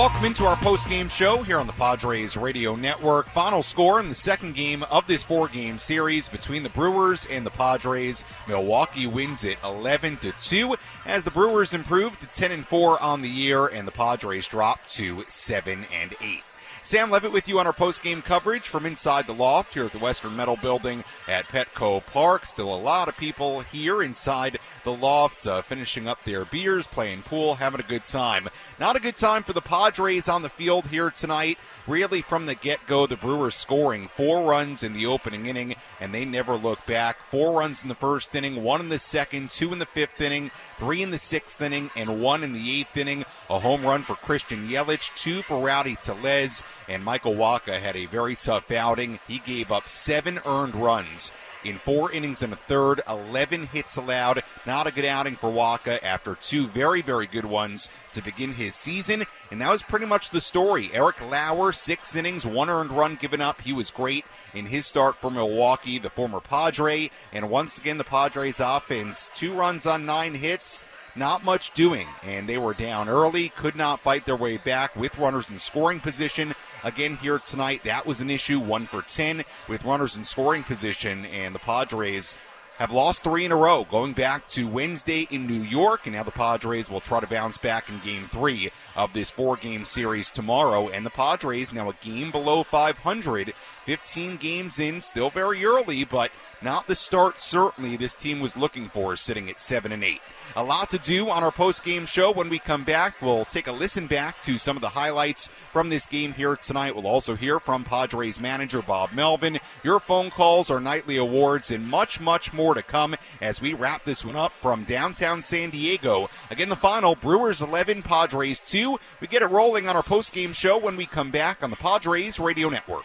Welcome into our post-game show here on the Padres Radio Network. Final score in the second game of this four-game series between the Brewers and the Padres. Milwaukee wins it 11 to 2 as the Brewers improve to 10 and 4 on the year and the Padres drop to 7 and 8. Sam Levitt with you on our post-game coverage from inside the loft here at the Western Metal Building at Petco Park. Still a lot of people here inside the loft, uh, finishing up their beers, playing pool, having a good time. Not a good time for the Padres on the field here tonight really from the get go, the Brewers scoring four runs in the opening inning, and they never look back. Four runs in the first inning, one in the second, two in the fifth inning, three in the sixth inning, and one in the eighth inning. A home run for Christian Yelich, two for Rowdy Tellez, and Michael Wacha had a very tough outing. He gave up seven earned runs in four innings and a third, 11 hits allowed. Not a good outing for Wacha after two very, very good ones to begin his season. And that was pretty much the story. Eric Lauer, six innings, one earned run given up. He was great in his start for Milwaukee, the former Padre. And once again, the Padres offense, two runs on nine hits not much doing, and they were down early, could not fight their way back with runners in scoring position. Again, here tonight, that was an issue, one for 10 with runners in scoring position, and the Padres have lost three in a row going back to Wednesday in New York, and now the Padres will try to bounce back in game three of this four game series tomorrow. And the Padres now a game below 500 15 games in, still very early, but not the start certainly this team was looking for, sitting at 7 and 8. A lot to do on our post game show. When we come back, we'll take a listen back to some of the highlights from this game here tonight. We'll also hear from Padres manager Bob Melvin, your phone calls, our nightly awards, and much, much more to come as we wrap this one up from downtown San Diego. Again, the final Brewers 11, Padres 2. We get it rolling on our post game show when we come back on the Padres Radio Network.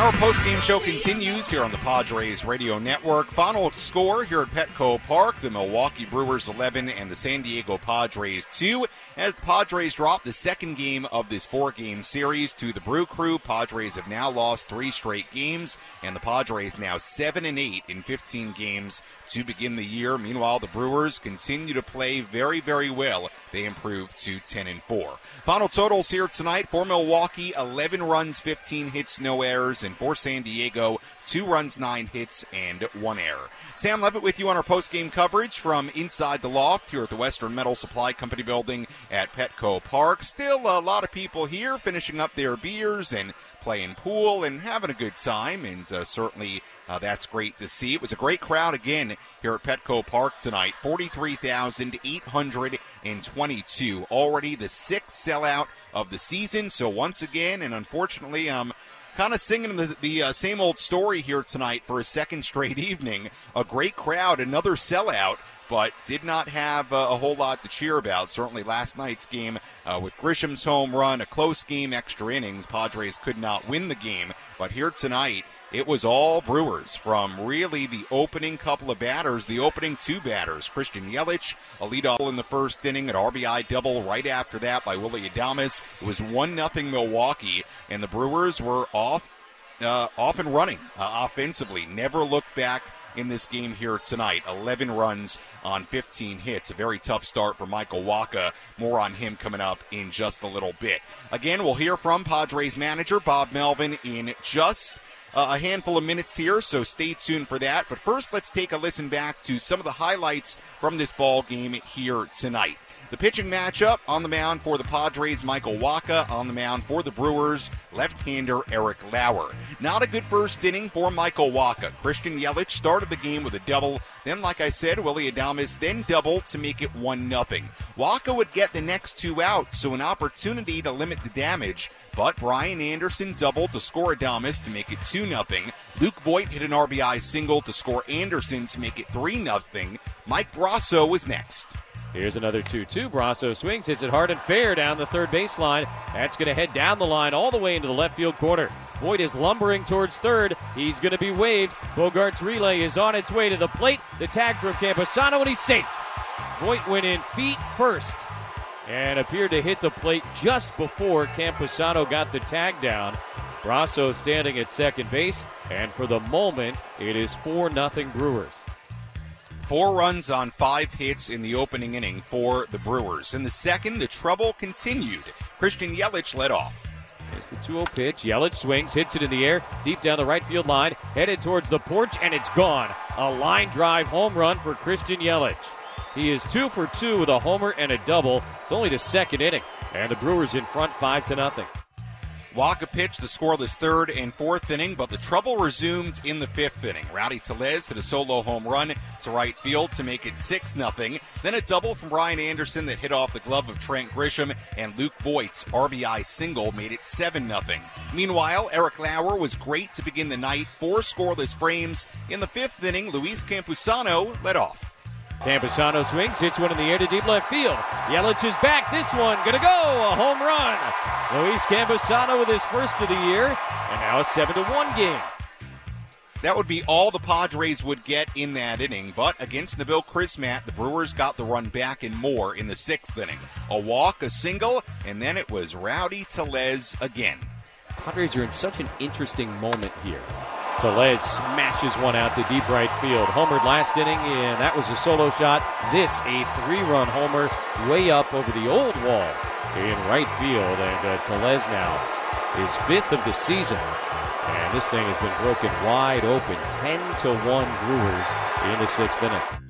Our post-game show continues here on the Padres Radio Network. Final score here at Petco Park: the Milwaukee Brewers 11 and the San Diego Padres 2. As the Padres drop the second game of this four-game series to the Brew Crew, Padres have now lost three straight games, and the Padres now seven and eight in 15 games to begin the year. Meanwhile, the Brewers continue to play very, very well. They improve to 10 and four. Final totals here tonight for Milwaukee: 11 runs, 15 hits, no errors. And for San Diego, two runs, nine hits, and one error. Sam Levitt with you on our post-game coverage from inside the loft here at the Western Metal Supply Company building at Petco Park. Still a lot of people here finishing up their beers and playing pool and having a good time, and uh, certainly uh, that's great to see. It was a great crowd again here at Petco Park tonight 43,822. Already the sixth sellout of the season. So once again, and unfortunately, um, kind of singing the, the uh, same old story here tonight for a second straight evening. A great crowd, another sellout but did not have uh, a whole lot to cheer about. Certainly last night's game uh, with Grisham's home run, a close game, extra innings. Padres could not win the game, but here tonight, it was all Brewers from really the opening couple of batters, the opening two batters. Christian Yelich, a lead leadoff in the first inning, an RBI double right after that by Willie Adames. It was 1 0 Milwaukee, and the Brewers were off, uh, off and running uh, offensively. Never looked back in this game here tonight. 11 runs on 15 hits. A very tough start for Michael Wacha. More on him coming up in just a little bit. Again, we'll hear from Padres manager Bob Melvin in just Uh, a handful of minutes here, so stay tuned for that. But first, let's take a listen back to some of the highlights from this ball game here tonight. The pitching matchup on the mound for the Padres, Michael Wacha. On the mound for the Brewers, left-hander Eric Lauer. Not a good first inning for Michael Wacha. Christian Yelich started the game with a double. Then, like I said, Willie Adames then doubled to make it 1 0. Wacha would get the next two outs, so an opportunity to limit the damage. But Brian Anderson doubled to score Adames to make it 2 0. Luke Voit hit an RBI single to score Anderson to make it 3 0. Mike Brosseau was next. Here's another 2 2. Brosseau swings, hits it hard and fair down the third baseline. That's going to head down the line all the way into the left field corner. Voit is lumbering towards third. He's going to be waved. Bogaerts' relay is on its way to the plate. The tag from Campusano, and he's safe. Voit went in feet first and appeared to hit the plate just before Campusano got the tag down. Brosseau standing at second base, and for the moment, it is 4 0 Brewers. Four runs on five hits in the opening inning for the Brewers. In the second, the trouble continued. Christian Yelich led off. There's the 2 0 pitch. Yelich swings, hits it in the air, deep down the right field line, headed towards the porch, and it's gone. A line drive home run for Christian Yelich. He is two for two with a homer and a double. It's only the second inning, and the Brewers in front five to nothing. Wacha pitched the scoreless third and fourth inning, but the trouble resumed in the fifth inning. Rowdy Tellez hit a solo home run to right field to make it 6 0. Then a double from Brian Anderson that hit off the glove of Trent Grisham, and Luke Voit's RBI single made it 7 0. Meanwhile, Eric Lauer was great to begin the night. Four scoreless frames. In the fifth inning, Luis Campusano led off. Campusano swings, hits one in the air to deep left field. Yelich is back. This one gonna go a home run. Luis Campusano with his first of the year, and now a seven to one game. That would be all the Padres would get in that inning, but against Nabil Crismatt, the Brewers got the run back and more in the sixth inning. A walk, a single, and then it was Rowdy Tellez again. Padres are in such an interesting moment here. Tellez smashes one out to deep right field. Homered last inning, and that was a solo shot. This a three-run homer way up over the old wall in right field, and uh, Tellez now is fifth of the season. And this thing has been broken wide open, 10 to 1 Brewers in the sixth inning.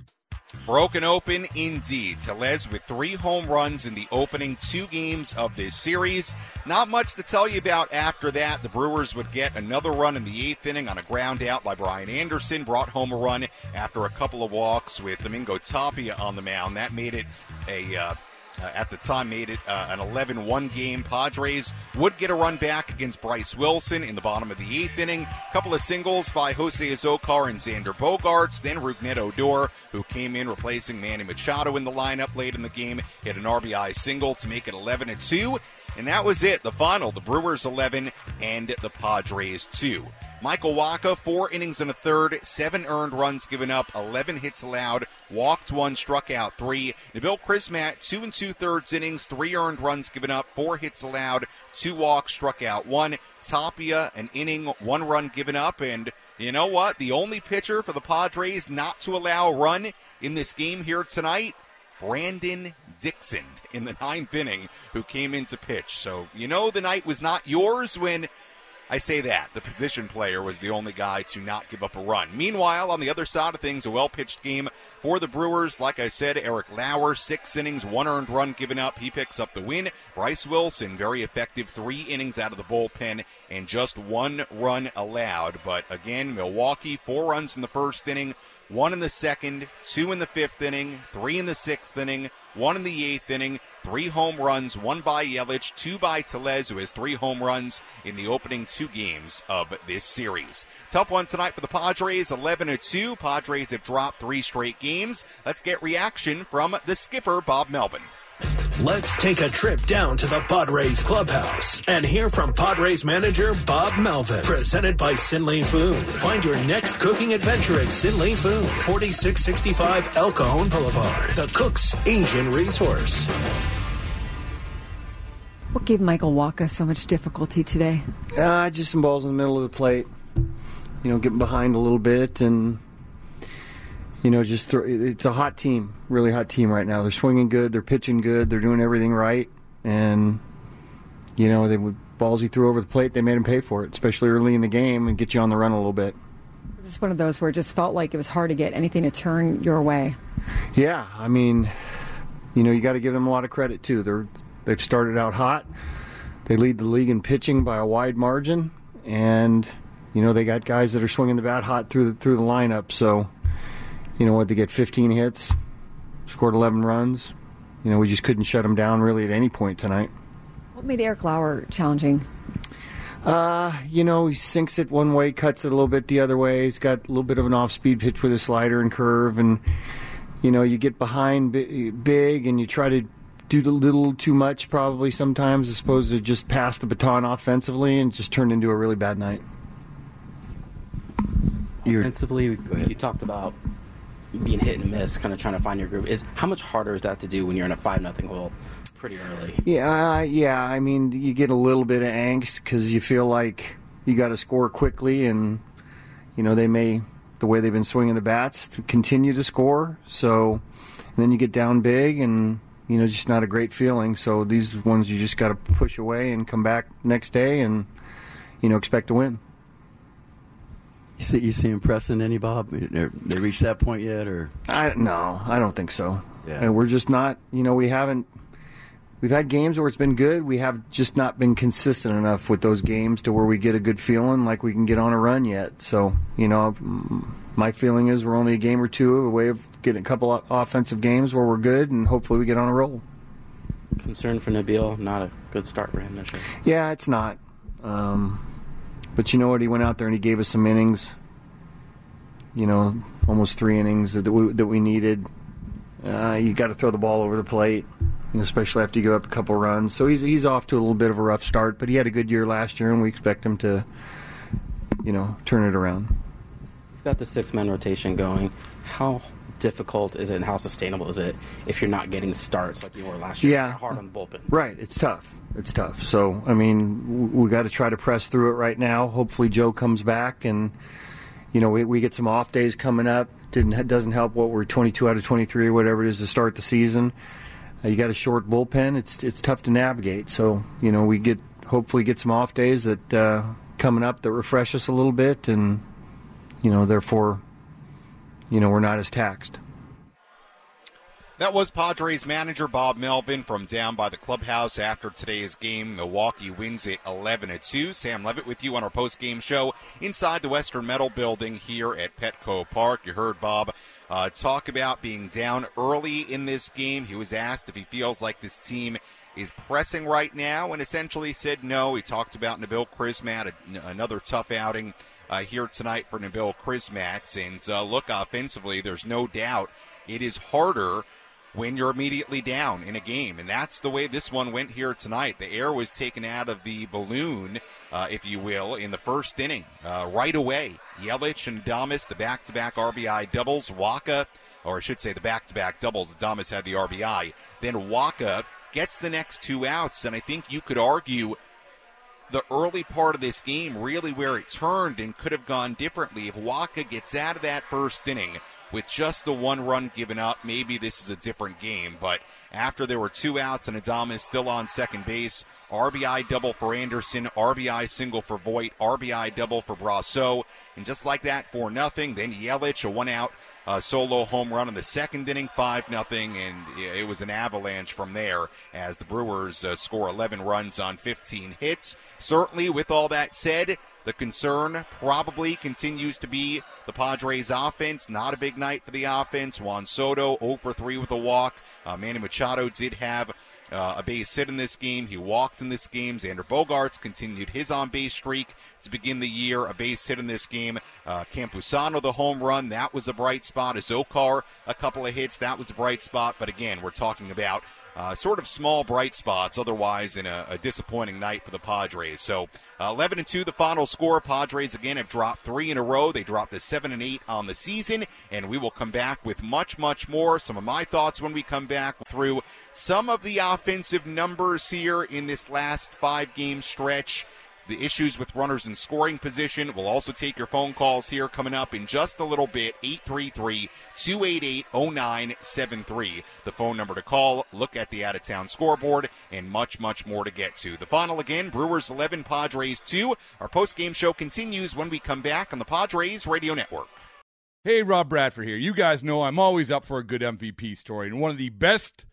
Broken open indeed. Tellez with three home runs in the opening two games of this series. Not much to tell you about after that. The Brewers would get another run in the eighth inning on a ground out by Brian Anderson. Brought home a run after a couple of walks with Domingo Tapia on the mound. That made it a uh, uh, at the time made it uh, an 11 1 game. Padres would get a run back against Bryce Wilson in the bottom of the eighth inning. Couple of singles by Jose Azocar and Xander Bogaerts, Then Rougned Odor, who came in replacing Manny Machado in the lineup late in the game, hit an RBI single to make it 11 2. And that was it. The final, the Brewers 11 and the Padres 2. Michael Wacha, four innings and a third, seven earned runs given up, 11 hits allowed, walked one, struck out three. Nabil Crismatt, two and two thirds innings, three earned runs given up, four hits allowed, two walks, struck out one. Tapia, an inning, one run given up, and you know what? The only pitcher for the Padres not to allow a run in this game here tonight, Brandon Dixon in the ninth inning, who came in to pitch. So you know the night was not yours when I say that. The position player was the only guy to not give up a run. Meanwhile, on the other side of things, a well pitched game for the Brewers. Like I said, Eric Lauer, six innings, one earned run given up. He picks up the win. Bryce Wilson, very effective, three innings out of the bullpen and just one run allowed. But again, Milwaukee, four runs in the first inning, one in the second, two in the fifth inning, three in the sixth inning, one in the eighth inning, three home runs, one by Yelich, two by Tellez, who has three home runs in the opening two games of this series. Tough one tonight for the Padres, 11 to 2. Padres have dropped three straight games. Let's get reaction from the skipper, Bob Melvin. Let's take a trip down to the Padres clubhouse and hear from Padres manager Bob Melvin. Presented by Sinley Food. Find your next cooking adventure at Sinley Food, 4665 El Cajon Boulevard, the Cook's Asian Resource. What gave Michael Wacha so much difficulty today? Uh, just some balls in the middle of the plate. You know, getting behind a little bit and you know, just throw, it's a hot team, really hot team right now. They're swinging good, they're pitching good, they're doing everything right, and you know, they would balls he threw over the plate, they made him pay for it, especially early in the game and get you on the run a little bit. Was this one of those where it just felt like it was hard to get anything to turn your way? Yeah, I mean, you know, you got to give them a lot of credit too. They're they've started out hot. They lead the league in pitching by a wide margin, and you know they got guys that are swinging the bat hot through the through the lineup. So you know what, to get 15 hits, scored 11 runs. You know, we just couldn't shut them down really at any point tonight. What made Eric Lauer challenging? Uh, you know, he sinks it one way, cuts it a little bit the other way. He's got a little bit of an off-speed pitch with a slider and curve, and you know, you get behind big and you try to do a little too much probably sometimes, as opposed to just pass the baton offensively and just turn into a really bad night. Offensively, you talked about being hit and miss, kind of trying to find your groove. Is how much harder is that to do when you're in a five nothing hole pretty early? Yeah, uh, yeah. I mean, you get a little bit of angst because you feel like you got to score quickly, and you know they may the way they've been swinging the bats to continue to score. So then you get down big, and you know just not a great feeling. So these ones you just got to push away and come back next day, and you know expect to win. You see, you see impressing any Bob? They reached that point yet, or? I no, I don't think so. Yeah. And we're just not. You know, we haven't. We've had games where it's been good. We have just not been consistent enough with those games to where we get a good feeling like we can get on a run yet. So, you know, my feeling is we're only a game or two away of getting a couple of offensive games where we're good, and hopefully we get on a roll. Concern for Nabil, not a good start for him this year. Yeah, it's not. Um, but you know what? He went out there and he gave us some innings. You know, almost three innings that we, that we needed. Uh, you got to throw the ball over the plate, you know, especially after you go up a couple runs. So he's he's off to a little bit of a rough start, but he had a good year last year, and we expect him to, you know, turn it around. You've got the six man rotation going. How difficult is it, and how sustainable is it if you're not getting starts like you were last year? Yeah, hard on the bullpen. Right, it's tough it's tough. So I mean, we got to try to press through it right now. Hopefully, Joe comes back, and you know, we, we get some off days coming up. Didn't doesn't help what we're 22 out of 23 or whatever it is to start the season. Uh, you got a short bullpen. It's it's tough to navigate. So you know, we get hopefully get some off days that uh, coming up that refresh us a little bit, and you know, therefore, you know, we're not as taxed. That was Padres manager Bob Melvin from down by the clubhouse after today's game. Milwaukee wins it 11 2. Sam Levitt with you on our post game show inside the Western Metal Building here at Petco Park. You heard Bob uh, talk about being down early in this game. He was asked if he feels like this team is pressing right now and essentially said no. He talked about Nabil Crismatt, another tough outing uh, here tonight for Nabil Crismatt. And uh, look, offensively, there's no doubt it is harder when you're immediately down in a game. And that's the way this one went here tonight. The air was taken out of the balloon, uh, if you will, in the first inning uh, right away. Yelich and Adames, the back to back RBI doubles. Wacha, or I should say the back to back doubles. Adames had the RBI. Then Wacha gets the next two outs. And I think you could argue the early part of this game really where it turned and could have gone differently if Wacha gets out of that first inning with just the one run given up, maybe this is a different game. But after there were two outs and Adames still on second base, RBI double for Anderson, RBI single for Voit, RBI double for Brosseau, and just like that, for nothing. Then Yelich, a one out uh, solo home run in the second inning, five nothing, and it was an avalanche from there as the Brewers uh, score 11 runs on 15 hits. Certainly, with all that said, The concern probably continues to be the Padres offense. Not a big night for the offense. Juan Soto 0 for 3 with a walk. Uh, Manny Machado did have uh, a base hit in this game. He walked in this game. Xander Bogaerts continued his on base streak to begin the year. A base hit in this game. Uh, Campusano, the home run, that was a bright spot. Azocar, a couple of hits, that was a bright spot. But again, we're talking about uh, sort of small bright spots otherwise in a, a disappointing night for the Padres. So uh, 11 and 2 the final score. Padres again have dropped 3 in a row. They dropped to 7 and 8 on the season and we will come back with much much more. Some of my thoughts when we come back through some of the offensive numbers here in this last 5 game stretch the issues with runners in scoring position. We'll also take your phone calls here coming up in just a little bit 833 288 0973. The phone number to call, look at the out of town scoreboard, and much, much more to get to. The final again Brewers 11, Padres 2. Our post game show continues when we come back on the Padres Radio Network. Hey, Rob Bradford here. You guys know I'm always up for a good MVP story, and one of the best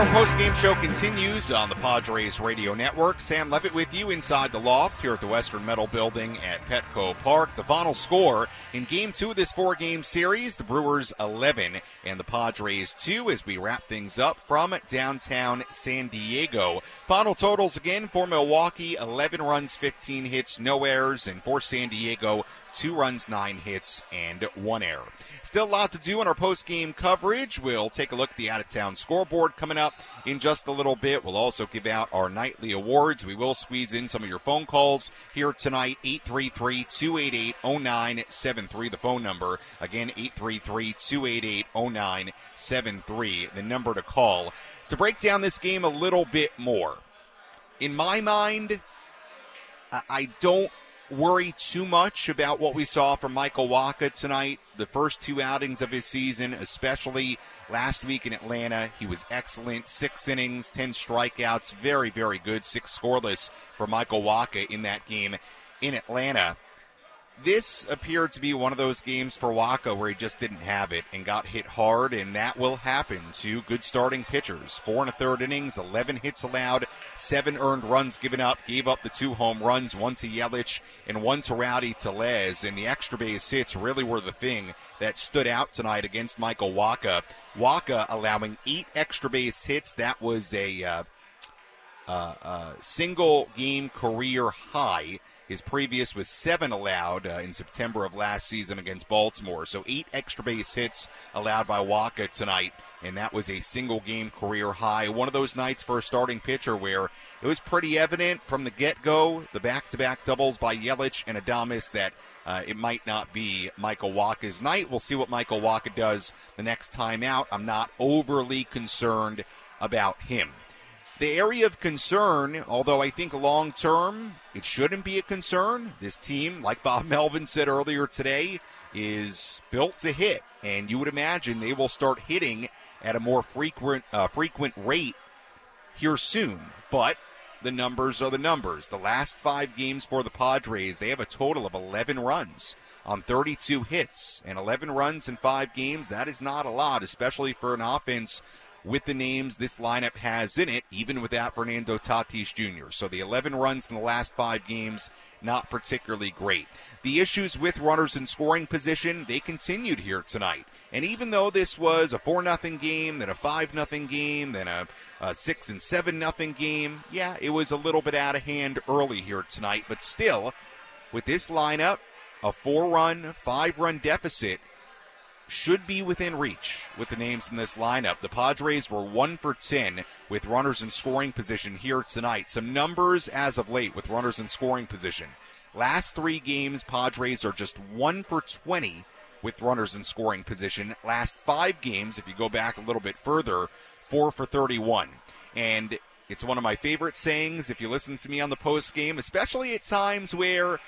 Our post-game show continues on the Padres Radio Network. Sam Levitt with you inside the loft here at the Western Metal Building at Petco Park. The final score in Game Two of this four-game series: the Brewers 11 and the Padres 2. As we wrap things up from downtown San Diego, final totals again for Milwaukee: 11 runs, 15 hits, no errors, and for San Diego, two runs, nine hits, and one error. Still a lot to do in our post-game coverage. We'll take a look at the out-of-town scoreboard coming up in just a little bit. We'll also give out our nightly awards. We will squeeze in some of your phone calls here tonight. 833-288-0973, the phone number. Again, 833-288-0973, the number to call. To break down this game a little bit more, in my mind, I don't worry too much about what we saw from Michael Wacha tonight. The first two outings of his season, especially last week in Atlanta, he was excellent. Six innings, 10 strikeouts, very, very good. Six scoreless for Michael Wacha in that game in Atlanta this appeared to be one of those games for Wacha where he just didn't have it and got hit hard, and that will happen to good starting pitchers. Four and a third innings, 11 hits allowed, seven earned runs given up, gave up the two home runs, one to Yelich and one to Rowdy Tellez, and the extra base hits really were the thing that stood out tonight against Michael Wacha. Wacha allowing eight extra base hits. That was a uh, uh, uh, single game career high. His previous was seven allowed uh, in September of last season against Baltimore. So eight extra base hits allowed by Wacha tonight, and that was a single game career high. One of those nights for a starting pitcher where it was pretty evident from the get go, the back to back doubles by Yelich and Adames, that uh, it might not be Michael Wacha's night. We'll see what Michael Wacha does the next time out. I'm not overly concerned about him. The area of concern, although I think long term it shouldn't be a concern, this team, like Bob Melvin said earlier today, is built to hit, and you would imagine they will start hitting at a more frequent uh, frequent rate here soon. But the numbers are the numbers. The last five games for the Padres, they have a total of 11 runs on 32 hits, and 11 runs in five games. That is not a lot, especially for an offense with the names this lineup has in it, even without Fernando Tatis Jr. So the 11 runs in the last five games, not particularly great. The issues with runners in scoring position, they continued here tonight. And even though this was a 4 0 game, then a 5 0 game, then a, a 6 and 7 0 game, yeah, it was a little bit out of hand early here tonight. But still, with this lineup, a four run, five run deficit should be within reach with the names in this lineup. The Padres were one for 10 with runners in scoring position here tonight. Some numbers as of late with runners in scoring position. Last three games, Padres are just one for 20 with runners in scoring position. Last five games, if you go back a little bit further, four for 31. And it's one of my favorite sayings if you listen to me on the post game, especially at times where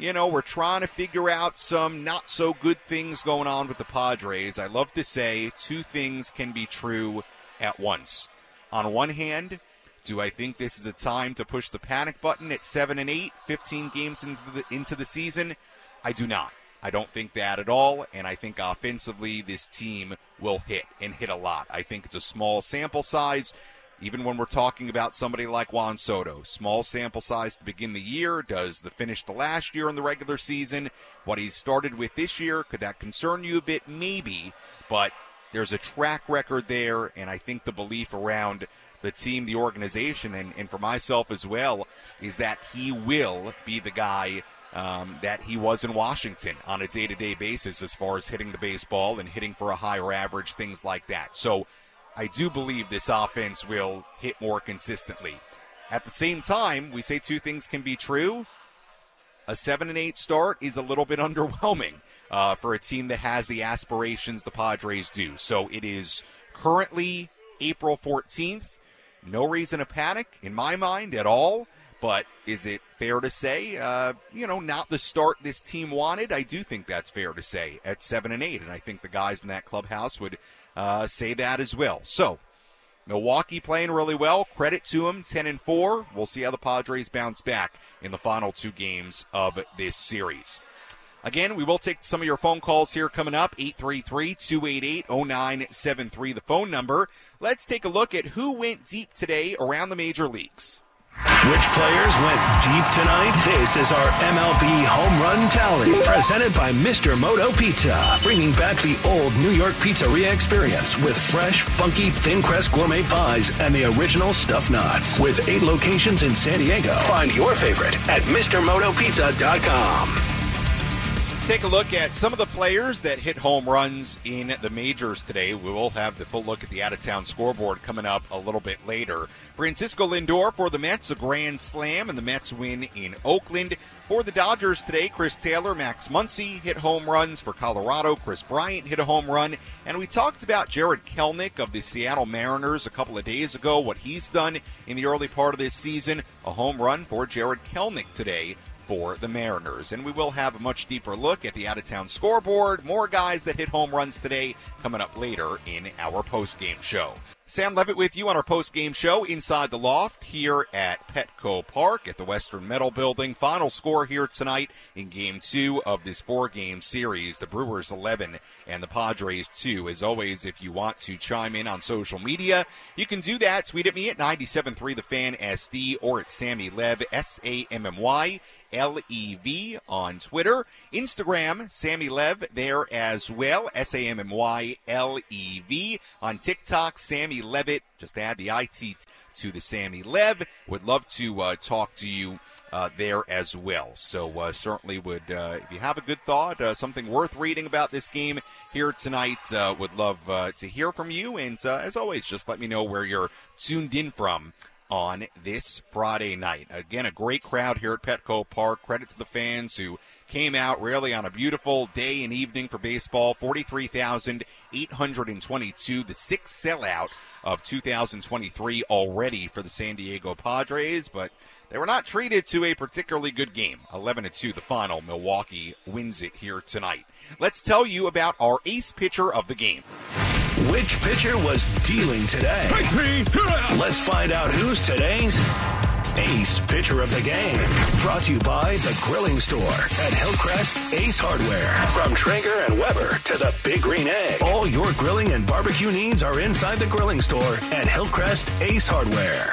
you know, we're trying to figure out some not so good things going on with the Padres. I love to say two things can be true at once. On one hand, do I think this is a time to push the panic button at 7 and 8, 15 games into the, into the season? I do not. I don't think that at all, and I think offensively this team will hit and hit a lot. I think it's a small sample size even when we're talking about somebody like Juan Soto. Small sample size to begin the year. Does the finish the last year in the regular season, what he started with this year, could that concern you a bit? Maybe. But there's a track record there, and I think the belief around the team, the organization, and, and for myself as well, is that he will be the guy um, that he was in Washington on a day to day basis as far as hitting the baseball and hitting for a higher average, things like that. So I do believe this offense will hit more consistently. At the same time, we say two things can be true. A seven and eight start is a little bit underwhelming uh, for a team that has the aspirations the Padres do. So it is currently April 14th. No reason to panic in my mind at all. But is it fair to say, uh, you know, not the start this team wanted? I do think that's fair to say at seven and eight, and I think the guys in that clubhouse would uh, say that as well. So, Milwaukee playing really well. Credit to them, 10 and 4. We'll see how the Padres bounce back in the final two games of this series. Again, we will take some of your phone calls here coming up 833 288 0973, the phone number. Let's take a look at who went deep today around the major leagues. Which players went deep tonight? This is our MLB home run tally, presented by Mr. Moto Pizza, bringing back the old New York pizzeria experience with fresh, funky, thin crust gourmet pies and the original stuffed knots. With eight locations in San Diego, find your favorite at MrMotoPizza.com take a look at some of the players that hit home runs in the majors today. We will have the full look at the out of town scoreboard coming up a little bit later. Francisco Lindor for the Mets, a grand slam, and the Mets win in Oakland. For the Dodgers today, Chris Taylor, Max Muncy hit home runs. For Colorado, Kris Bryant hit a home run. And we talked about Jarred Kelenic of the Seattle Mariners a couple of days ago, what he's done in the early part of this season. A home run for Jarred Kelenic today for the Mariners. And we will have a much deeper look at the out of town scoreboard. More guys that hit home runs today coming up later in our post game show. Sam Levitt with you on our post game show inside the loft here at Petco Park at the Western Metal Building. Final score here tonight in game two of this four game series. The Brewers 11 and the Padres 2. As always, if you want to chime in on social media, you can do that. Tweet at me at 973 The Fan SD or at Sammy Lev, S A M M Y. L E V on Twitter. Instagram, Sammy Lev there as well. S A M M Y L E V. On TikTok, Sammy Levitt. Just add the IT to the Sammy Lev. Would love to uh, talk to you uh, there as well. So uh, certainly would, uh, if you have a good thought, uh, something worth reading about this game here tonight, uh, would love to hear from you. And as always, just let me know where you're tuned in from on this Friday night. Again, a great crowd here at Petco Park. Credit to the fans who came out really on a beautiful day and evening for baseball. 43,822, the sixth sellout of 2023 already for the San Diego Padres, but they were not treated to a particularly good game. 11 to 2 the final. Milwaukee wins it here tonight. Let's tell you about our ace pitcher of the game. Which pitcher was dealing today? Let's find out who's today's Ace Pitcher of the Game. Brought to you by The Grilling Store at Hillcrest Ace Hardware. From Traeger and Weber to the Big Green Egg, all your grilling and barbecue needs are inside The Grilling Store at Hillcrest Ace Hardware.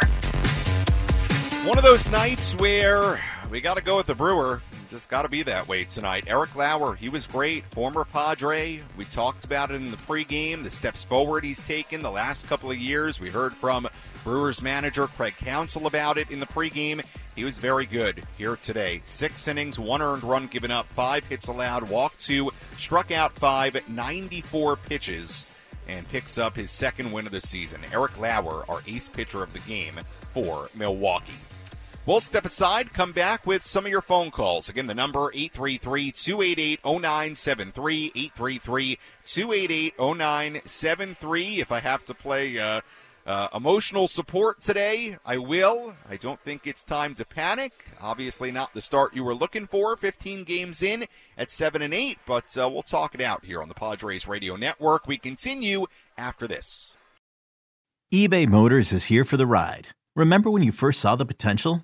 One of those nights where we got to go with the Brewer. Just got to be that way tonight. Eric Lauer, he was great. Former Padre. We talked about it in the pregame, the steps forward he's taken the last couple of years. We heard from Brewers manager Craig Counsell about it in the pregame. He was very good here today. Six innings, one earned run given up, five hits allowed, walk two, struck out five, 94 pitches, and picks up his second win of the season. Eric Lauer, our ace pitcher of the game for Milwaukee. We'll step aside, come back with some of your phone calls. Again, the number 833-288-0973, 833-288-0973. If I have to play uh, uh, emotional support today, I will. I don't think it's time to panic. Obviously not the start you were looking for, 15 games in at 7 and 8, but uh, we'll talk it out here on the Padres Radio Network. We continue after this. eBay Motors is here for the ride. Remember when you first saw the potential?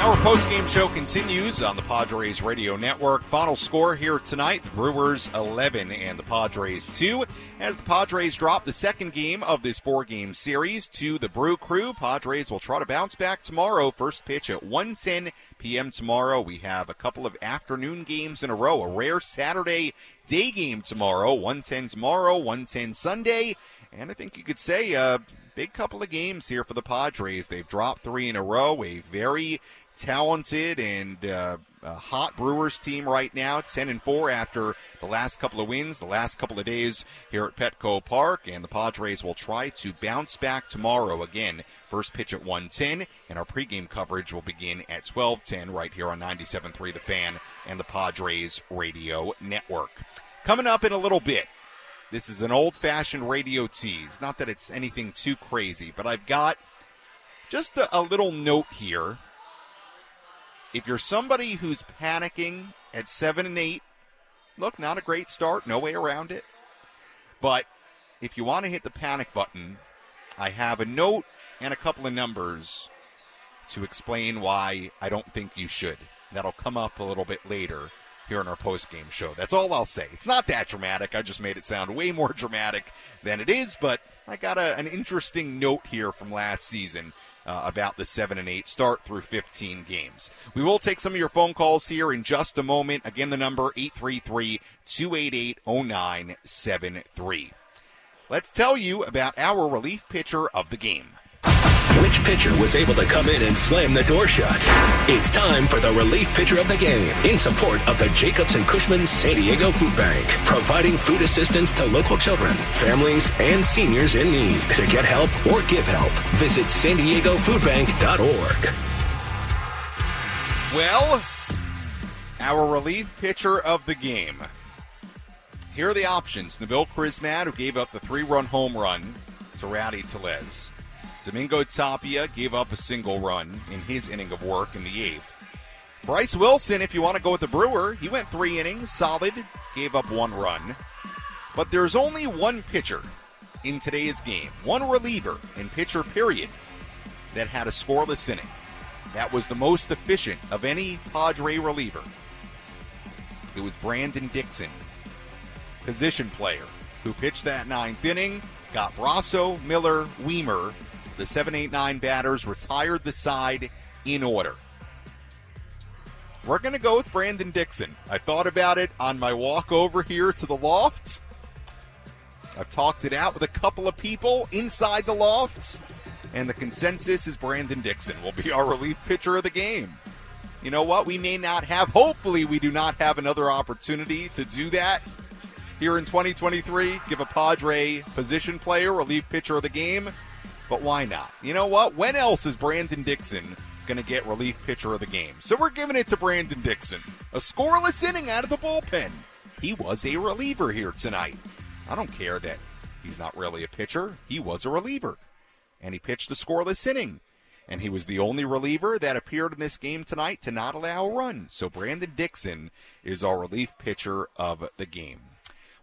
Our post-game show continues on the Padres Radio Network. Final score here tonight, the Brewers 11 and the Padres 2. As the Padres drop the second game of this four-game series to the Brew Crew, Padres will try to bounce back tomorrow. First pitch at 1:10 p.m. tomorrow. We have a couple of afternoon games in a row, a rare Saturday day game tomorrow, 1:10 tomorrow, 1:10 Sunday, and I think you could say a big couple of games here for the Padres. They've dropped three in a row, a very talented and uh, hot Brewers team right now, 10 and 4 after the last couple of wins, the last couple of days here at Petco Park, and the Padres will try to bounce back tomorrow again. First pitch at 110, and our pregame coverage will begin at 12:10 right here on 97.3 The Fan and the Padres Radio Network. Coming up in a little bit. This is an old-fashioned radio tease. Not that it's anything too crazy, but I've got just a, a little note here if you're somebody who's panicking at seven and eight, look, not a great start, no way around it. But if you want to hit the panic button, I have a note and a couple of numbers to explain why I don't think you should. That'll come up a little bit later here in our post-game show. That's all I'll say. It's not that dramatic. I just made it sound way more dramatic than it is, but I got a, an interesting note here from last season uh, about the 7 and 8 start through 15 games. We will take some of your phone calls here in just a moment. Again, the number 833-288-0973. Let's tell you about our relief pitcher of the game. Which pitcher was able to come in and slam the door shut? It's time for the relief pitcher of the game in support of the Jacobs and Cushman San Diego Food Bank, providing food assistance to local children, families, and seniors in need. To get help or give help, visit san diego foodbank.org. Well, our relief pitcher of the game. Here are the options. Nabil Crismatt, who gave up the three-run home run to Rowdy Tellez. Domingo Tapia gave up a single run in his inning of work in the eighth. Bryce Wilson, if you want to go with the Brewer, he went three innings, solid, gave up one run. But there's only one pitcher in today's game, one reliever in pitcher period, that had a scoreless inning. That was the most efficient of any Padre reliever. It was Brandon Dixon, position player, who pitched that ninth inning, got Brosseau, Miller, Wiemer The 789 batters retired the side in order. We're going to go with Brandon Dixon. I thought about it on my walk over here to the loft. I've talked it out with a couple of people inside the loft, and the consensus is Brandon Dixon will be our relief pitcher of the game. You know what? We may not have, hopefully, we do not have another opportunity to do that here in 2023. Give a Padre position player relief pitcher of the game, but why not? You know what? When else is Brandon Dixon going to get relief pitcher of the game? So we're giving it to Brandon Dixon. A scoreless inning out of the bullpen. He was a reliever here tonight. I don't care that he's not really a pitcher. He was a reliever. And he pitched a scoreless inning. And he was the only reliever that appeared in this game tonight to not allow a run. So Brandon Dixon is our relief pitcher of the game.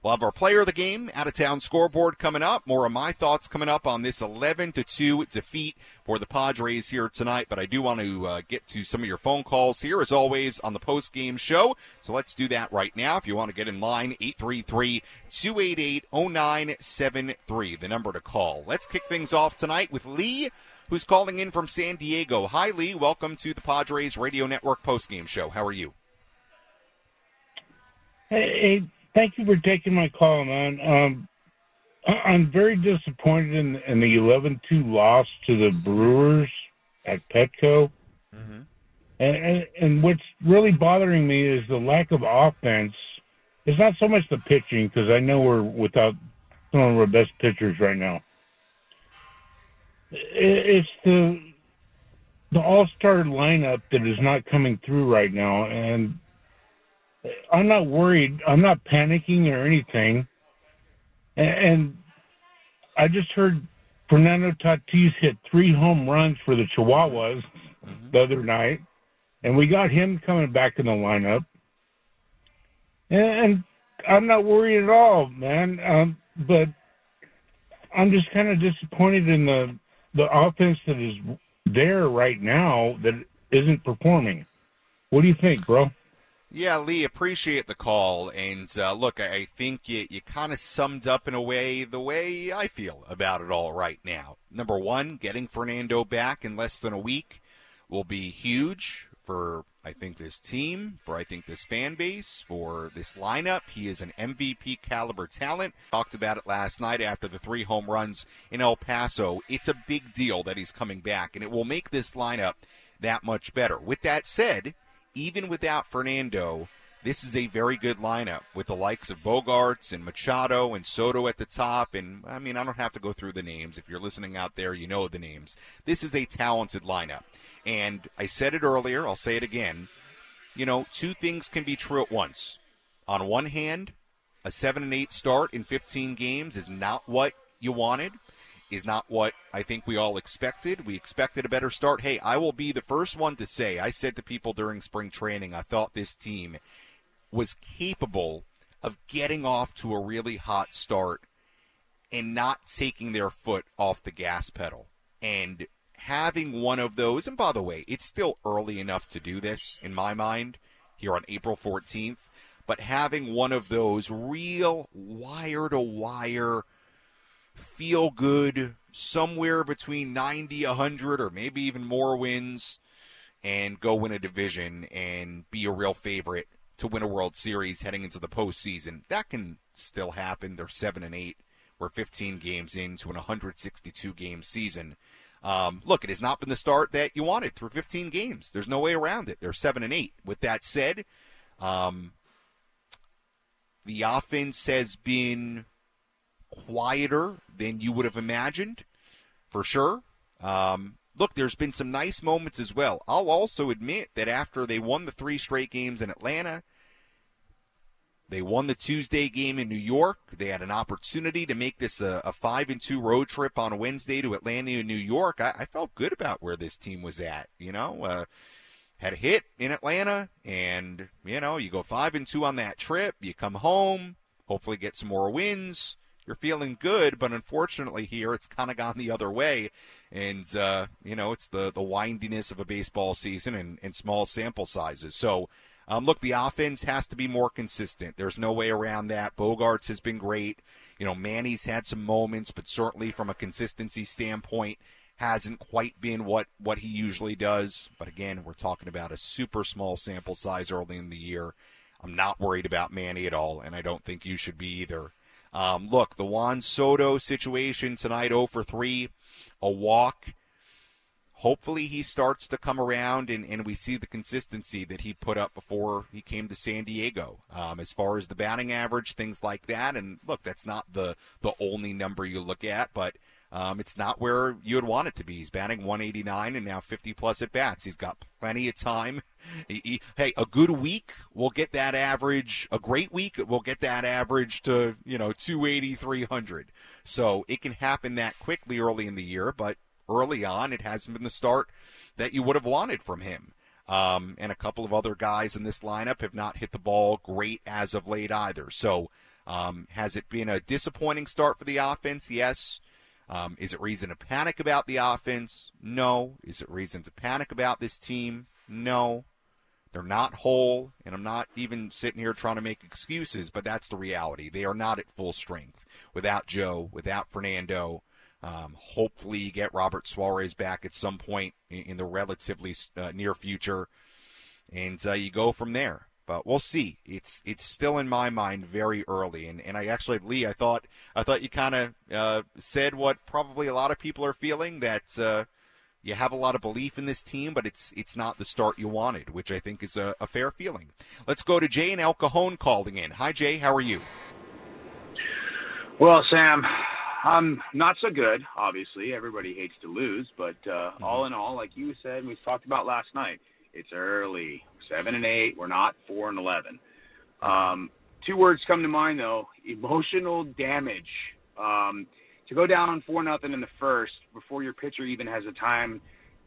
We'll have our player of the game out of town scoreboard coming up. More of my thoughts coming up on this 11 to 2 defeat for the Padres here tonight. But I do want to uh, get to some of your phone calls here as always on the post game show. So let's do that right now. If you want to get in line, 833 288 0973, the number to call. Let's kick things off tonight with Lee, who's calling in from San Diego. Hi, Lee. Welcome to the Padres Radio Network post game show. How are you? Hey, thank you for taking my call, man. Um, I'm very disappointed in, in the 11-2 loss to the Brewers at Petco. Mm-hmm. And, and, and what's really bothering me is the lack of offense. It's not so much the pitching because I know we're without some of our best pitchers right now. It's the the all star lineup that is not coming through right now, and I'm not worried. I'm not panicking or anything. And, and I just heard Fernando Tatis hit three home runs for the Chihuahuas mm-hmm. the other night, and we got him coming back in the lineup. And, and I'm not worried at all, man. Um, but I'm just kind of disappointed in the the offense that is there right now that isn't performing. What do you think, bro? Yeah, Lee, appreciate the call. And uh, look, I, think you, you kind of summed up in a way the way I feel about it all right now. Number one, getting Fernando back in less than a week will be huge for, I think, this team, for, I think, this fan base, for this lineup. He is an MVP caliber talent. Talked about it last night after the three home runs in El Paso. It's a big deal that he's coming back, and it will make this lineup that much better. With that said, even without Fernando, this is a very good lineup with the likes of Bogaerts and Machado and Soto at the top. And I mean, I don't have to go through the names. If you're listening out there, you know the names. This is a talented lineup. And I said it earlier, I'll say it again. You know, two things can be true at once. On one hand, a 7 and 8 start in 15 games is not what you wanted is not what I think we all expected. We expected a better start. Hey, I will be the first one to say, I said to people during spring training, I thought this team was capable of getting off to a really hot start and not taking their foot off the gas pedal. And having one of those, and by the way, it's still early enough to do this in my mind here on April 14th, but having one of those real wire to wire feel good somewhere between 90, 100, or maybe even more wins and go win a division and be a real favorite to win a World Series heading into the postseason. That can still happen. They're 7 and 8. We're 15 games into an 162 game season. Um, look, it has not been the start that you wanted through 15 games. There's no way around it. They're 7 and 8. With that said, um, the offense has been quieter than you would have imagined, for sure. Um, look, there's been some nice moments as well. I'll also admit that after they won the three straight games in Atlanta, they won the Tuesday game in New York. They had an opportunity to make this a, a five and two road trip on a Wednesday to Atlanta and New York. I, I felt good about where this team was at. You know, uh, had a hit in Atlanta, and you know, you go five and two on that trip. You come home, hopefully get some more wins you're feeling good, but unfortunately here it's kind of gone the other way. And, uh, you know, it's the, the windiness of a baseball season and, and small sample sizes. So, um, look, the offense has to be more consistent. There's no way around that. Bogaerts has been great. You know, Manny's had some moments, but certainly from a consistency standpoint, hasn't quite been what what he usually does. But again, we're talking about a super small sample size early in the year. I'm not worried about Manny at all, and I don't think you should be either. Um, look, the Juan Soto situation tonight, 0 for 3, a walk. Hopefully he starts to come around and, and we see the consistency that he put up before he came to San Diego. Um, as far as the batting average, things like that. And look, that's not the, the only number you look at, but um, it's not where you would want it to be. He's batting 189 and now 50 plus at bats. He's got plenty of time. He, he, hey, a good week will get that average. A great week will get that average to you know 280, 300. So it can happen that quickly early in the year, but early on, it hasn't been the start that you would have wanted from him. Um, and a couple of other guys in this lineup have not hit the ball great as of late either. So, um, has it been a disappointing start for the offense? Yes. Um, is it reason to panic about the offense? No. Is it reason to panic about this team? No. They're not whole, and I'm not even sitting here trying to make excuses, but that's the reality. They are not at full strength without Joe, without Fernando. Um, hopefully, you get Robert Suarez back at some point in, in the relatively uh, near future, and uh, you go from there. But we'll see. It's it's still in my mind very early, and, and I actually Lee, I thought I thought you kind of uh, said what probably a lot of people are feeling that uh, you have a lot of belief in this team, but it's it's not the start you wanted, which I think is a, a fair feeling. Let's go to Jay and El Cajon calling in. Hi Jay, how are you? Well, Sam, I'm not so good. Obviously, everybody hates to lose, but uh, mm-hmm. all in all, like you said, we talked about last night. It's early seven and eight. We're not four and eleven. Um, two words come to mind though: emotional damage. Um, to go down four nothing in the first before your pitcher even has a time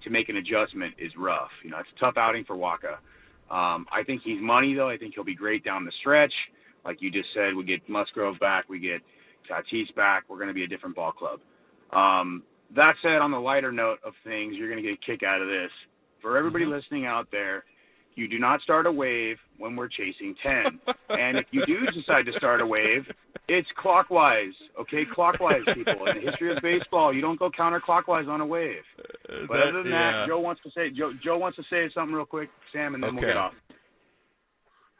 to make an adjustment is rough. You know, it's a tough outing for Wacha. Um, I think he's money though. I think he'll be great down the stretch. Like you just said, we get Musgrove back, we get Tatis back. We're going to be a different ball club. Um, that said, on the lighter note of things, you're going to get a kick out of this. For everybody mm-hmm. listening out there, you do not start a wave when we're chasing 10. and if you do decide to start a wave, it's clockwise. Okay, clockwise, people. In the history of baseball, you don't go counterclockwise on a wave. Uh, but that, other than yeah. that, Joe wants to say Joe, Joe wants to say something real quick, Sam, and then okay. we'll get off.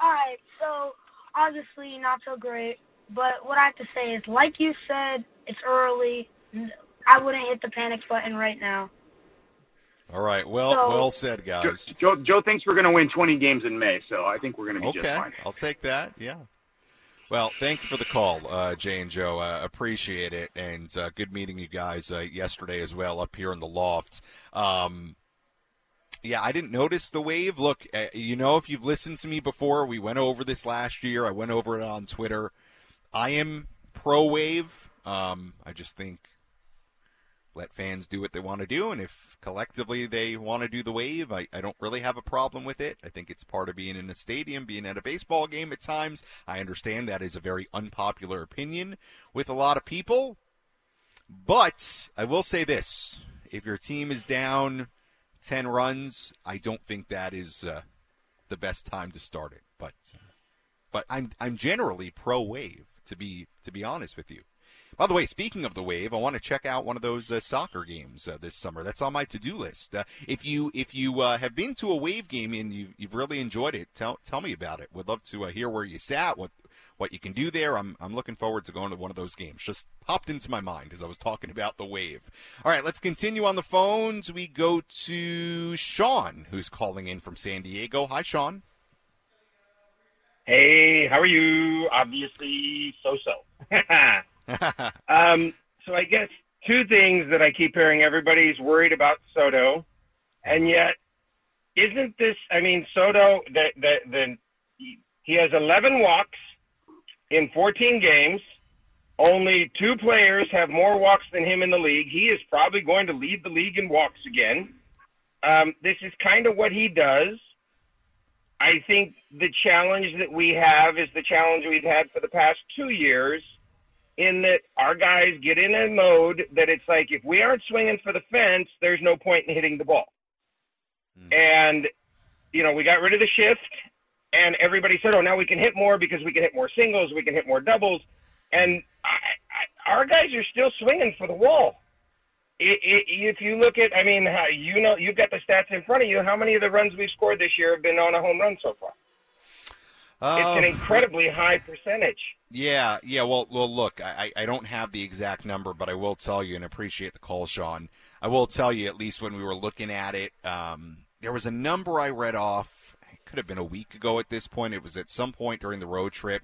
All right. So obviously not so great, but what I have to say is, like you said, it's early. I wouldn't hit the panic button right now. All right. Well, so, well said, guys. Joe, Joe thinks we're going to win 20 games in May, so I think we're going to be okay. just fine. I'll take that. Yeah. Well, thank you for the call, uh, Jay and Joe. Uh, appreciate it, and uh, good meeting you guys uh, yesterday as well up here in the loft. Um, yeah, I didn't notice the wave. Look, uh, you know, if you've listened to me before, we went over this last year. I went over it on Twitter. I am pro wave. Um, I just think let fans do what they want to do. And if collectively they want to do the wave, I, I don't really have a problem with it. I think it's part of being in a stadium, being at a baseball game at times. I understand that is a very unpopular opinion with a lot of people. But I will say this if your team is down 10 runs, I don't think that is uh, the best time to start it. But. but I'm I'm generally pro wave to be to be honest with you. By the way, speaking of the wave, I want to check out one of those uh, soccer games uh, this summer. That's on my to-do list. Uh, if you if you uh, have been to a wave game and you, you've really enjoyed it, tell tell me about it. Would love to uh, hear where you sat, what what you can do there. I'm I'm looking forward to going to one of those games. Just popped into my mind as I was talking about the wave. All right, let's continue on the phones. We go to Sean, who's calling in from San Diego. Hi, Sean. Hey, how are you? Obviously, so-so. um, so I guess two things that I keep hearing. Everybody's worried about Soto, and yet isn't this? I mean, Soto. The the, the he has 11 walks in 14 games. Only two players have more walks than him in the league. He is probably going to lead the league in walks again. Um, this is kind of what he does. I think the challenge that we have is the challenge we've had for the past two years – in that our guys get in a mode that it's like if we aren't swinging for the fence, there's no point in hitting the ball. Mm. And you know, we got rid of the shift, and everybody said, "Oh, now we can hit more because we can hit more singles, we can hit more doubles." And I, I, our guys are still swinging for the wall. i i if you look at, I mean, how, you know, you've got the stats in front of you. How many of the runs we've scored this year have been on a home run so far? it's an Uh, incredibly high percentage. Yeah, yeah. Well, well, look, I, I don't have the exact number, but I will tell you and appreciate the call, Sean. I will tell you, at least when we were looking at it, um, there was a number I read off. It could have been a week ago at this point. It was at some point during the road trip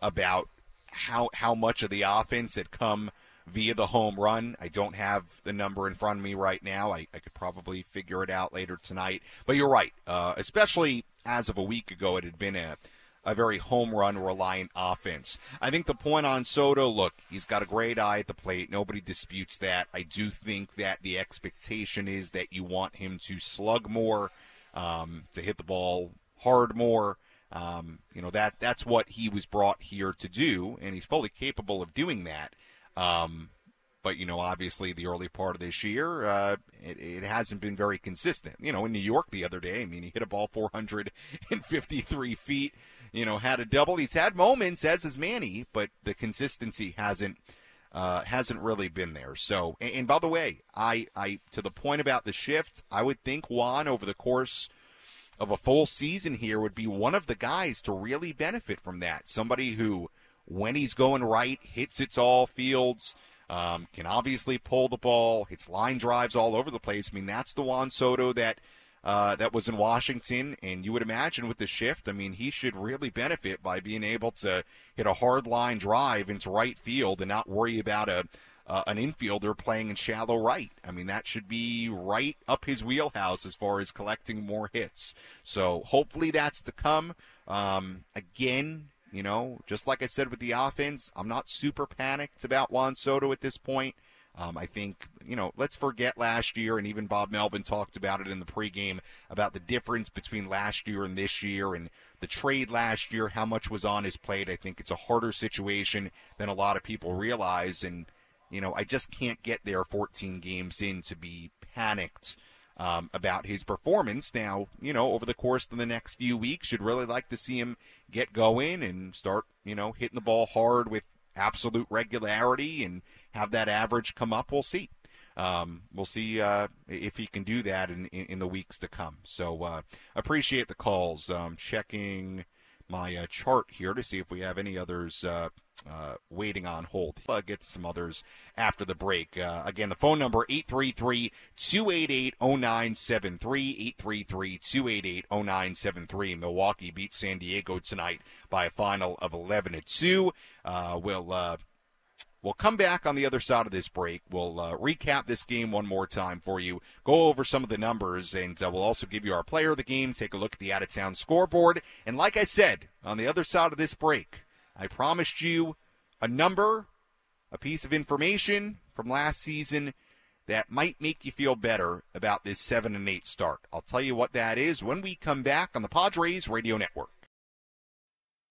about how how much of the offense had come via the home run. I don't have the number in front of me right now. I, I could probably figure it out later tonight. But you're right. Uh, especially as of a week ago, it had been a a very home run reliant offense. I think the point on Soto, look, he's got a great eye at the plate. Nobody disputes that. I do think that the expectation is that you want him to slug more, um, to hit the ball hard more. Um, you know that that's what he was brought here to do, and he's fully capable of doing that. Um, but you know, obviously, the early part of this year, uh, it, it hasn't been very consistent. You know, in New York the other day, I mean, he hit a ball 453 feet. You know, had a double. He's had moments, as has Manny, but the consistency hasn't uh, hasn't really been there. So, and, and by the way, I, I to the point about the shift, I would think Juan over the course of a full season here would be one of the guys to really benefit from that. Somebody who, when he's going right, hits its all fields. Um, can obviously pull the ball, hits line drives all over the place. I mean, that's the Juan Soto that uh, that was in Washington, and you would imagine with the shift, I mean, he should really benefit by being able to hit a hard line drive into right field and not worry about a uh, an infielder playing in shallow right. I mean, that should be right up his wheelhouse as far as collecting more hits. So hopefully that's to come. Um, again, you know, just like I said with the offense, I'm not super panicked about Juan Soto at this point. Um, I think, you know, let's forget last year, and even Bob Melvin talked about it in the pregame about the difference between last year and this year and the trade last year, how much was on his plate. I think it's a harder situation than a lot of people realize. And, you know, I just can't get there 14 games in to be panicked um, about his performance. Now, you know, over the course of the next few weeks, you'd really like to see him get going and start, you know, hitting the ball hard with absolute regularity and have that average come up. We'll see. Um, we'll see uh, if he can do that in, in, in the weeks to come. So uh, appreciate the calls. Um, checking my uh, chart here to see if we have any others uh, uh, waiting on hold. I'll get some others after the break. Uh, again, the phone number 833-288-0973, 833-288-0973. Milwaukee beat San Diego tonight by a final of 11 to 2. Uh, we'll uh, We'll come back on the other side of this break. We'll uh, recap this game one more time for you, go over some of the numbers, and uh, we'll also give you our player of the game, take a look at the out of town scoreboard. And like I said, on the other side of this break, I promised you a number, a piece of information from last season that might make you feel better about this 7 and 8 start. I'll tell you what that is when we come back on the Padres Radio Network.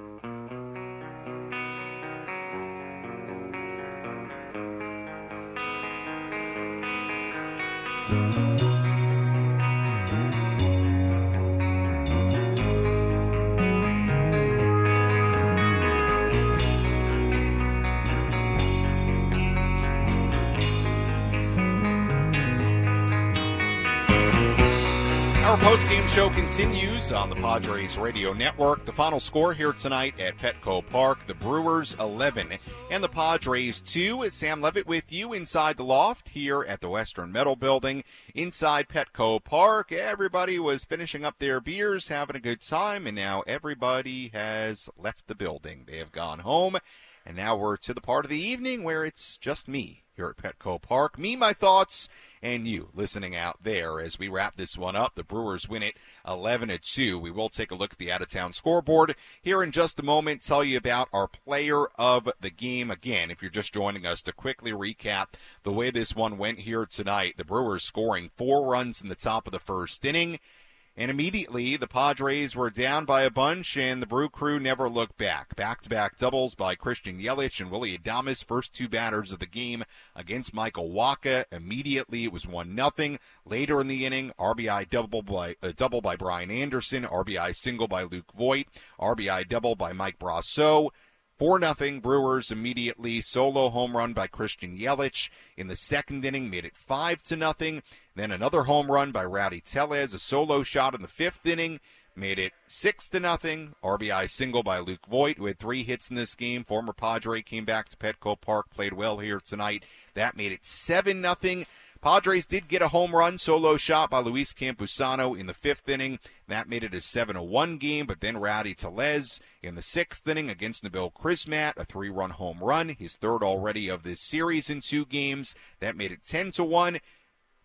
Mm-hmm. Our post-game show continues on the Padres Radio Network. The final score here tonight at Petco Park, the Brewers 11 and the Padres 2. Sam Levitt with you inside the loft here at the Western Metal Building inside Petco Park. Everybody was finishing up their beers, having a good time, and now everybody has left the building. They have gone home, and now we're to the part of the evening where it's just me here at Petco Park. Me, my thoughts, and you listening out there as we wrap this one up. The Brewers win it 11 to 2. We will take a look at the out of town scoreboard here in just a moment, tell you about our player of the game. Again, if you're just joining us to quickly recap the way this one went here tonight, the Brewers scoring four runs in the top of the first inning. And immediately, the Padres were down by a bunch, and the Brew Crew never looked back. Back-to-back doubles by Christian Yelich and Willie Adames, first two batters of the game against Michael Wacha. Immediately, it was one nothing. Later in the inning, RBI double by uh, double by Brian Anderson, RBI single by Luke Voit, RBI double by Mike Brosseau. 4 0 Brewers immediately. Solo home run by Christian Yelich in the second inning made it 5 to nothing. Then another home run by Rowdy Tellez, a solo shot in the fifth inning made it 6 to nothing. RBI single by Luke Voit, who had three hits in this game. Former Padre came back to Petco Park, played well here tonight. That made it 7 nothing. Padres did get a home run solo shot by Luis Campusano in the fifth inning. That made it a 7 1 game, but then Rowdy Tellez in the sixth inning against Nabil Crismatt, a three run home run, his third already of this series in two games. That made it 10 1.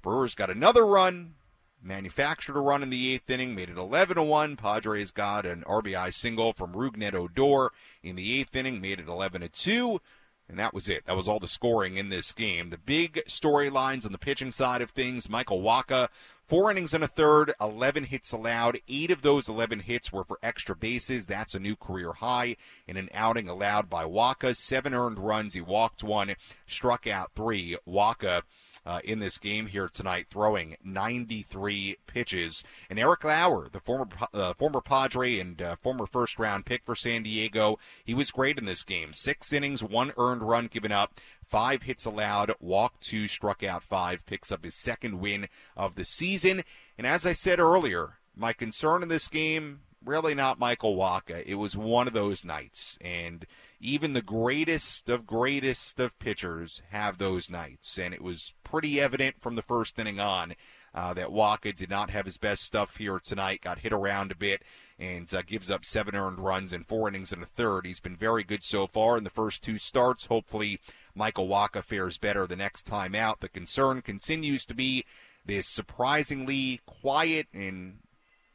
Brewers got another run, manufactured a run in the eighth inning, made it 11 to 1. Padres got an RBI single from Rougned Odor in the eighth inning, made it 11 to 2. And that was it. That was all the scoring in this game. The big storylines on the pitching side of things Michael Wacha, four innings and a third, 11 hits allowed. Eight of those 11 hits were for extra bases. That's a new career high in an outing allowed by Wacha. Seven earned runs. He walked one, struck out three. Wacha uh, in this game here tonight, throwing 93 pitches. And Eric Lauer, the former uh, former Padre and uh, former first round pick for San Diego, he was great in this game. Six innings, one earned run given up. Five hits allowed, walk two, struck out five, picks up his second win of the season. And as I said earlier, my concern in this game, really not Michael Wacha. It was one of those nights. And even the greatest of greatest of pitchers have those nights. And it was pretty evident from the first inning on uh, that Wacha did not have his best stuff here tonight. Got hit around a bit and uh, gives up seven earned runs in four innings and a third. He's been very good so far in the first two starts. Hopefully, Michael Wacha fares better the next time out. The concern continues to be this surprisingly quiet and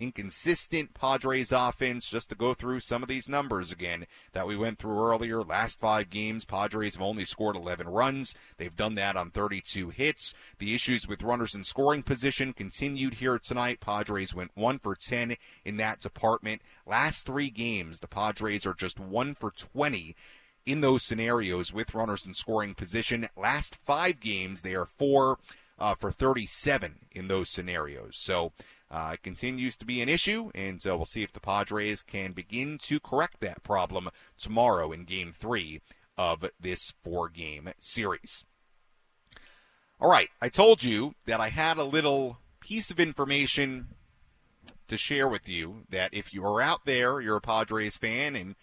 inconsistent Padres offense. Just to go through some of these numbers again that we went through earlier. Last five games, Padres have only scored 11 runs. They've done that on 32 hits. The issues with runners in scoring position continued here tonight. Padres went 1 for 10 in that department. Last three games, the Padres are just 1 for 20 in those scenarios with runners in scoring position. Last five games, they are 4 uh, for 37 in those scenarios. So uh, it continues to be an issue, and uh, we'll see if the Padres can begin to correct that problem tomorrow in Game 3 of this four game series. All right, I told you that I had a little piece of information to share with you that if you are out there, you're a Padres fan, and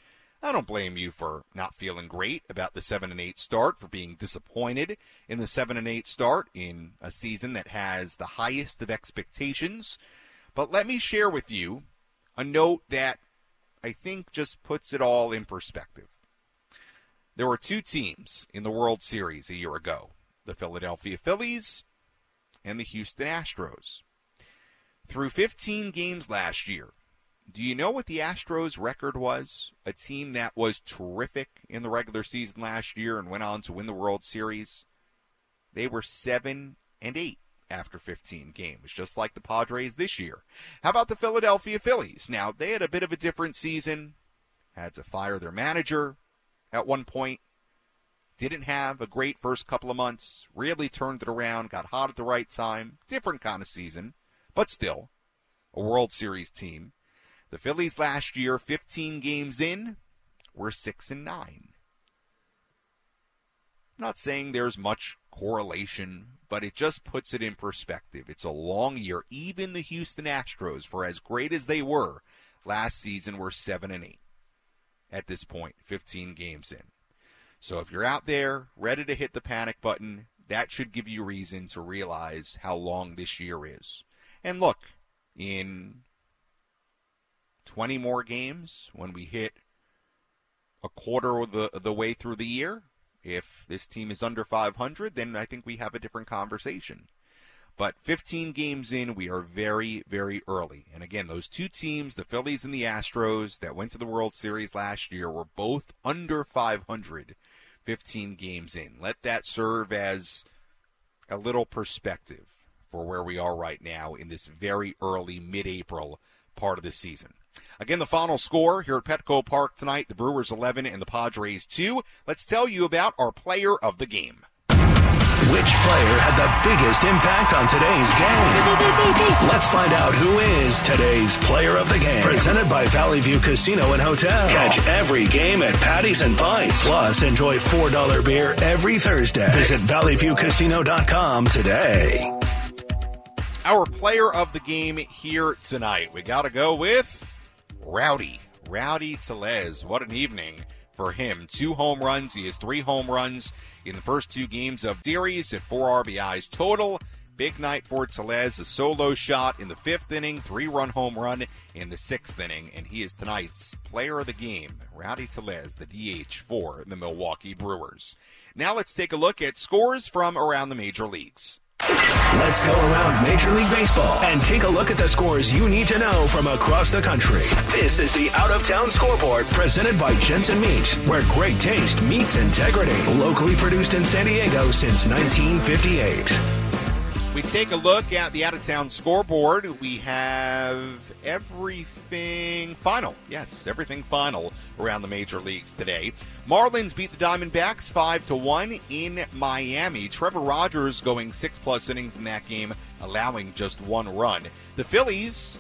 I don't blame you for not feeling great about the 7 and 8 start, for being disappointed in the 7 and 8 start in a season that has the highest of expectations. But let me share with you a note that I think just puts it all in perspective. There were two teams in the World Series a year ago the Philadelphia Phillies and the Houston Astros. Through 15 games last year, do you know what the Astros record was? A team that was terrific in the regular season last year and went on to win the World Series. They were 7 and 8 after 15 games, just like the Padres this year. How about the Philadelphia Phillies? Now, they had a bit of a different season, had to fire their manager at one point, didn't have a great first couple of months, really turned it around, got hot at the right time, different kind of season, but still a World Series team. The Phillies last year, 15 games in, were 6 and 9. not saying there's much correlation, but it just puts it in perspective. It's a long year. Even the Houston Astros, for as great as they were last season, were 7 and 8 at this point, 15 games in. So if you're out there ready to hit the panic button, that should give you reason to realize how long this year is. And look, in 20 more games, when we hit a quarter of the, the way through the year, If this team is under 500, then I think we have a different conversation. But 15 games in, we are very, very early. And again, those two teams, the Phillies and the Astros, that went to the World Series last year, were both under 500 15 games in. Let that serve as a little perspective for where we are right now in this very early mid April part of the season. Again, the final score here at Petco Park tonight the Brewers 11 and the Padres 2. Let's tell you about our player of the game. Which player had the biggest impact on today's game? Let's find out who is today's player of the game. Presented by Valley View Casino and Hotel. Catch every game at Patties and Pints. Plus, enjoy $4 beer every Thursday. Visit valleyviewcasino.com today. Our player of the game here tonight. We got to go with Rowdy. Rowdy Tellez. What an evening for him. Two home runs. He has three home runs in the first two games of series at four RBIs total. Big night for Tellez, a solo shot in the fifth inning, three run home run in the sixth inning, and he is tonight's player of the game, Rowdy Tellez, the DH for the Milwaukee Brewers. Now let's take a look at scores from around the major leagues. Let's go around Major League Baseball and take a look at the scores you need to know from across the country. This is the Out of Town Scoreboard presented by Jensen Meat, where great taste meets integrity. Locally produced in San Diego since 1958. We take a look at the out of town scoreboard. We have everything final. Yes, everything final around the major leagues today. Marlins beat the Diamondbacks 5 to 1 in Miami. Trevor Rogers going 6 plus innings in that game, allowing just one run. The Phillies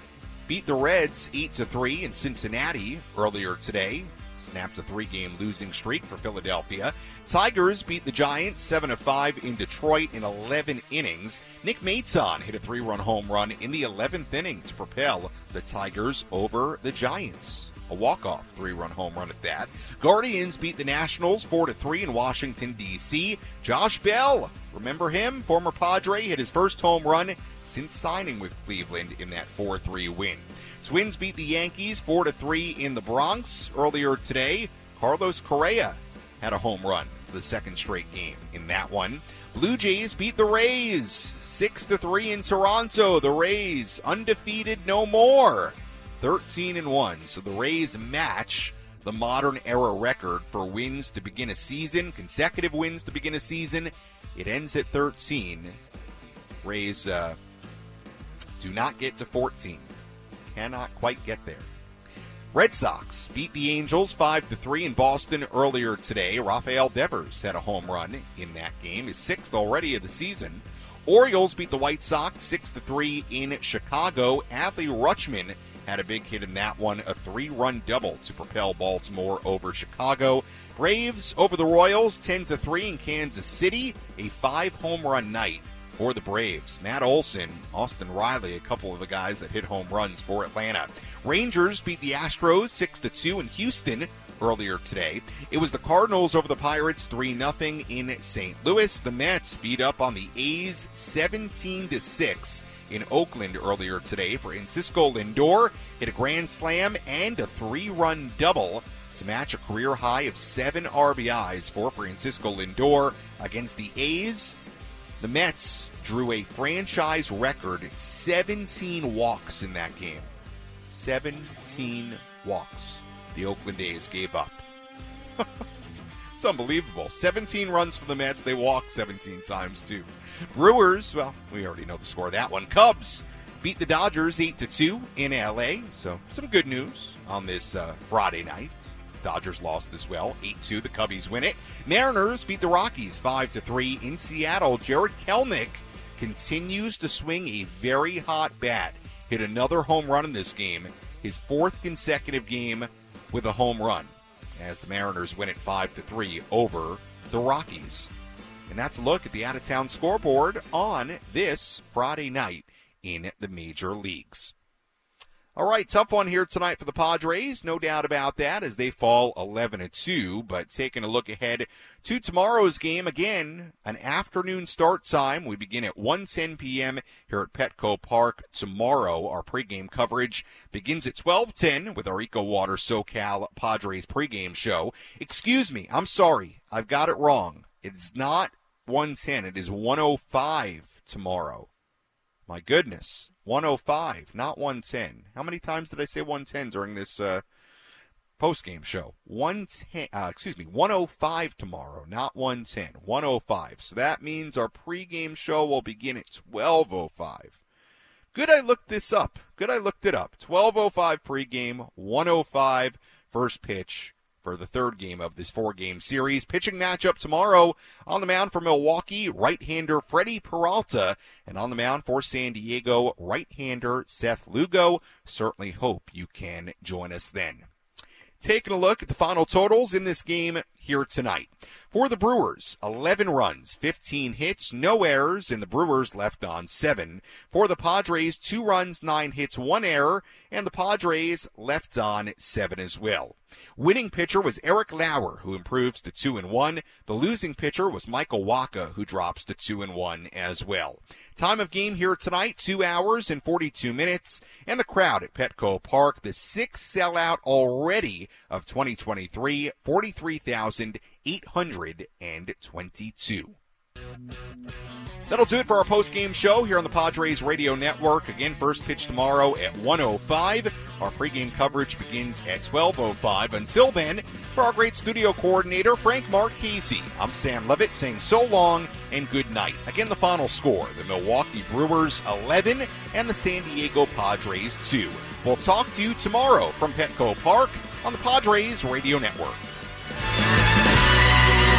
beat the Reds 8 to 3 in Cincinnati earlier today snapped a three-game losing streak for Philadelphia. Tigers beat the Giants 7 5 in Detroit in 11 innings. Nick Maton hit a three-run home run in the 11th inning to propel the Tigers over the Giants. A walk-off three-run home run at that. Guardians beat the Nationals 4 3 in Washington D.C. Josh Bell, remember him? Former Padre hit his first home run since signing with Cleveland in that 4-3 win. Twins beat the Yankees 4 to 3 in the Bronx earlier today. Carlos Correa had a home run for the second straight game in that one. Blue Jays beat the Rays 6 to 3 in Toronto. The Rays undefeated no more. 13 and 1. So the Rays match the modern era record for wins to begin a season, consecutive wins to begin a season. It ends at 13. Rays uh, do not get to 14 cannot quite get there. Red Sox beat the Angels 5 3 in Boston earlier today. Rafael Devers had a home run in that game, his sixth already of the season. Orioles beat the White Sox 6 3 in Chicago. Adley Rutschman had a big hit in that one, a three run double to propel Baltimore over Chicago. Braves over the Royals 10 3 in Kansas City, a five home run night for the Braves. Matt Olson, Austin Riley, a couple of the guys that hit home runs for Atlanta. Rangers beat the Astros 6 to 2 in Houston earlier today. It was the Cardinals over the Pirates 3 0 in St. Louis. The Mets beat up on the A's 17 to 6 in Oakland earlier today. Francisco Lindor hit a grand slam and a three run double to match a career high of seven RBIs for Francisco Lindor against the A's. The Mets drew a franchise record 17 walks in that game. 17 walks. The Oakland A's gave up. it's unbelievable. 17 runs for the Mets. They walked 17 times, too. Brewers, well, we already know the score of that one. Cubs beat the Dodgers 8 to 2 in LA. So, some good news on this uh, Friday night. Dodgers lost as well. 8 2. The Cubbies win it. Mariners beat the Rockies 5 3 in Seattle. Jarred Kelenic continues to swing a very hot bat. Hit another home run in this game. His fourth consecutive game with a home run as the Mariners win it 5 3 over the Rockies. And that's a look at the out of town scoreboard on this Friday night in the major leagues. All right, tough one here tonight for the Padres, no doubt about that, as they fall 11 to 2. But taking a look ahead to tomorrow's game, again, an afternoon start time. We begin at 1:10 p.m. here at Petco Park tomorrow. Our pregame coverage begins at 12:10 with our Eco Water SoCal Padres pregame show. Excuse me, I'm sorry, I've got it wrong. It's not 110. It is 105 tomorrow. My goodness. 105, not 110. How many times did I say 110 during this uh, post game show? 110, uh, excuse me, 105 tomorrow, not 110. 105. So that means our pregame show will begin at 1205. Good I looked this up. Good I looked it up. 1205 pregame, 105 first pitch for the third game of this four game series. Pitching matchup tomorrow on the mound for Milwaukee, right hander Freddy Peralta, and on the mound for San Diego, right hander Seth Lugo. Certainly hope you can join us then. Taking a look at the final totals in this game here tonight. For the Brewers, 11 runs, 15 hits, no errors, and the Brewers left on 7. For the Padres, 2 runs, 9 hits, 1 error, and the Padres left on 7 as well. Winning pitcher was Eric Lauer, who improves to 2 and 1. The losing pitcher was Michael Wacha, who drops to 2 and 1 as well. Time of game here tonight, 2 hours and 42 minutes, and the crowd at Petco Park, the sixth sellout already of 2023, 43,822. That'll do it for our post-game show here on the Padres Radio Network. Again, first pitch tomorrow at 105. Our pregame coverage begins at 12.05. Until then, for our great studio coordinator, Frank Marchese, I'm Sam Levitt saying so long and good night. Again, the final score, the Milwaukee Brewers 11 and the San Diego Padres 2. We'll talk to you tomorrow from Petco Park on the Padres Radio Network. Bye.